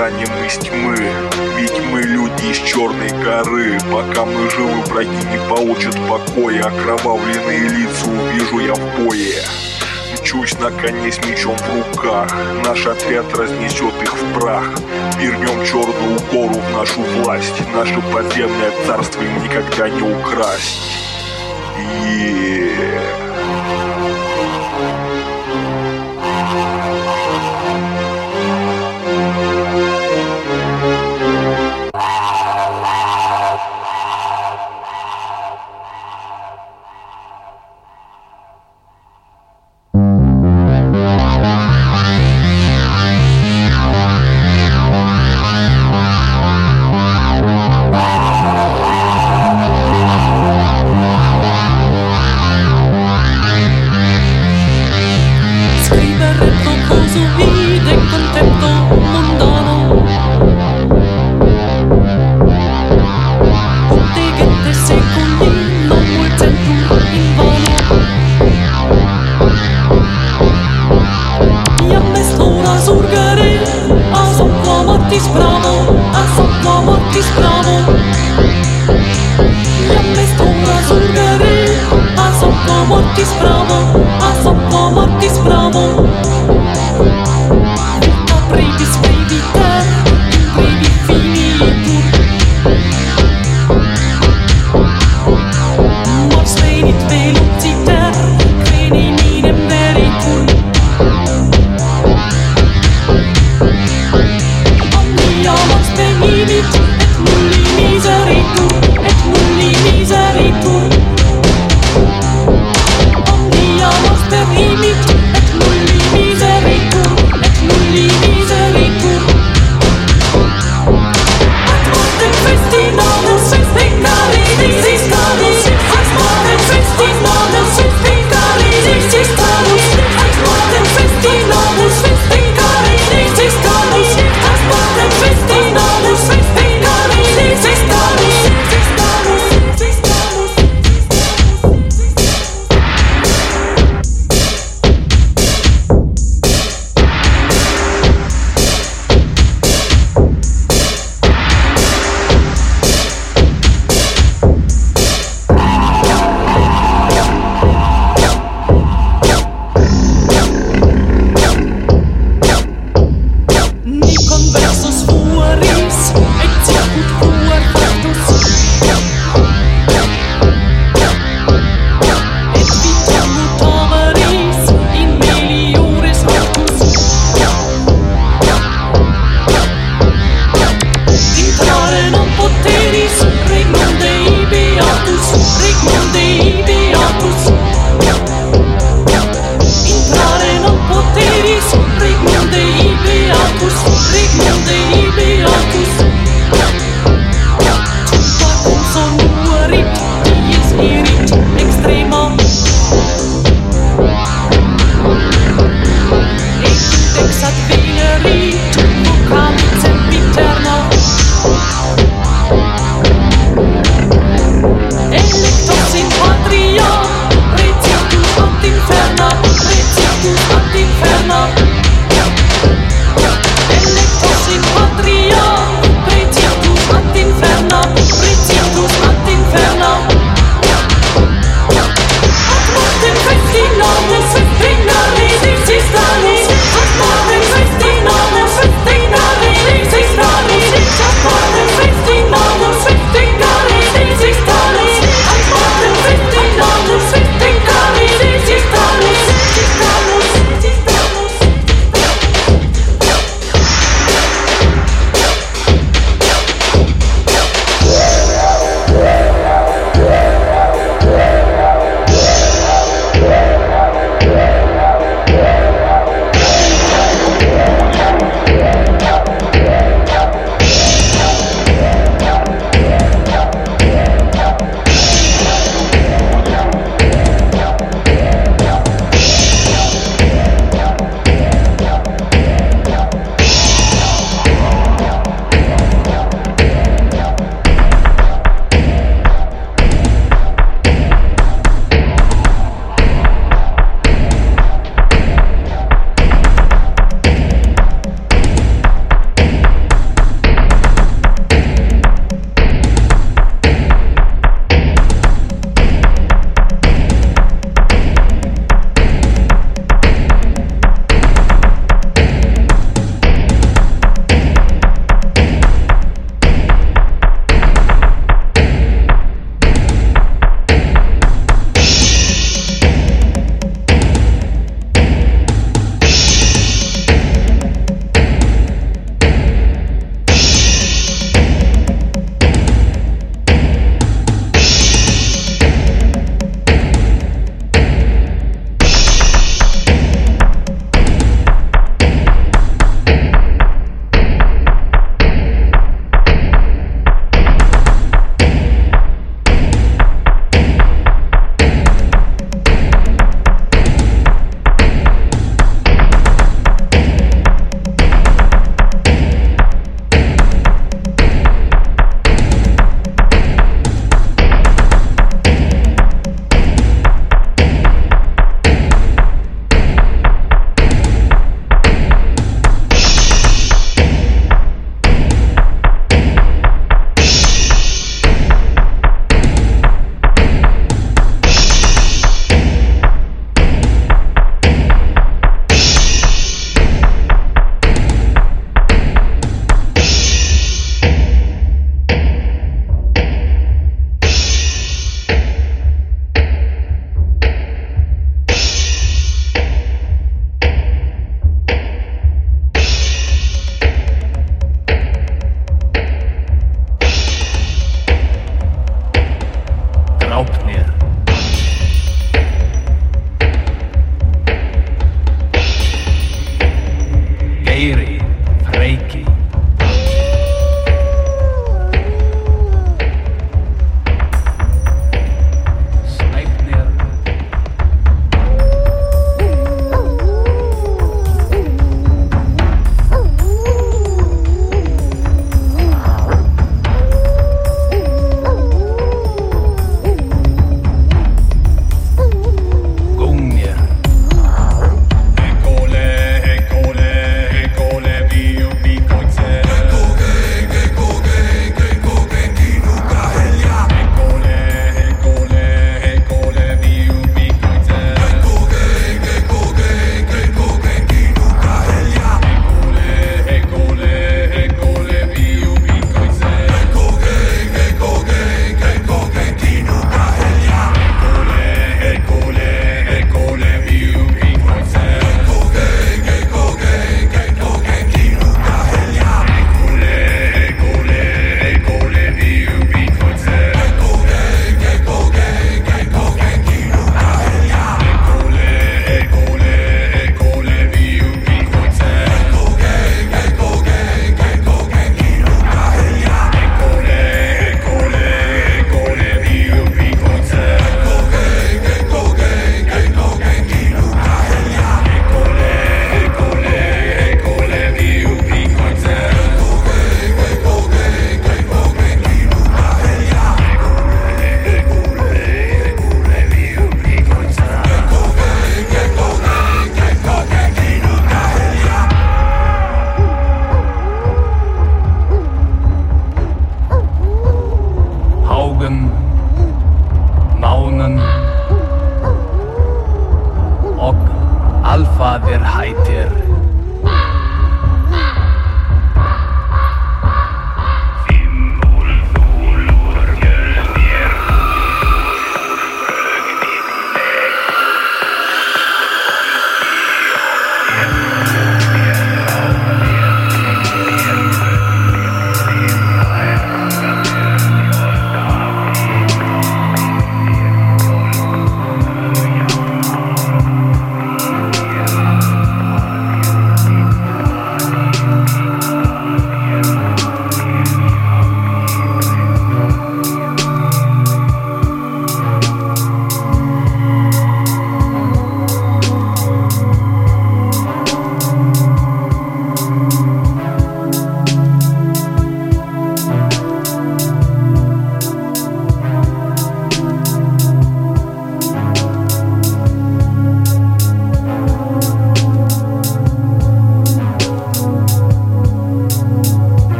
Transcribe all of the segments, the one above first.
восстанем из тьмы, ведь мы люди из черной горы. Пока мы живы, враги не получат покоя, окровавленные лица увижу я в бое. Мчусь на коне с мечом в руках, наш отряд разнесет их в прах. Вернем черную гору в нашу власть, наше подземное царство им никогда не украсть. Yeah.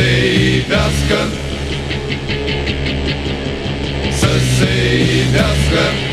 se iubească. Să se iubească.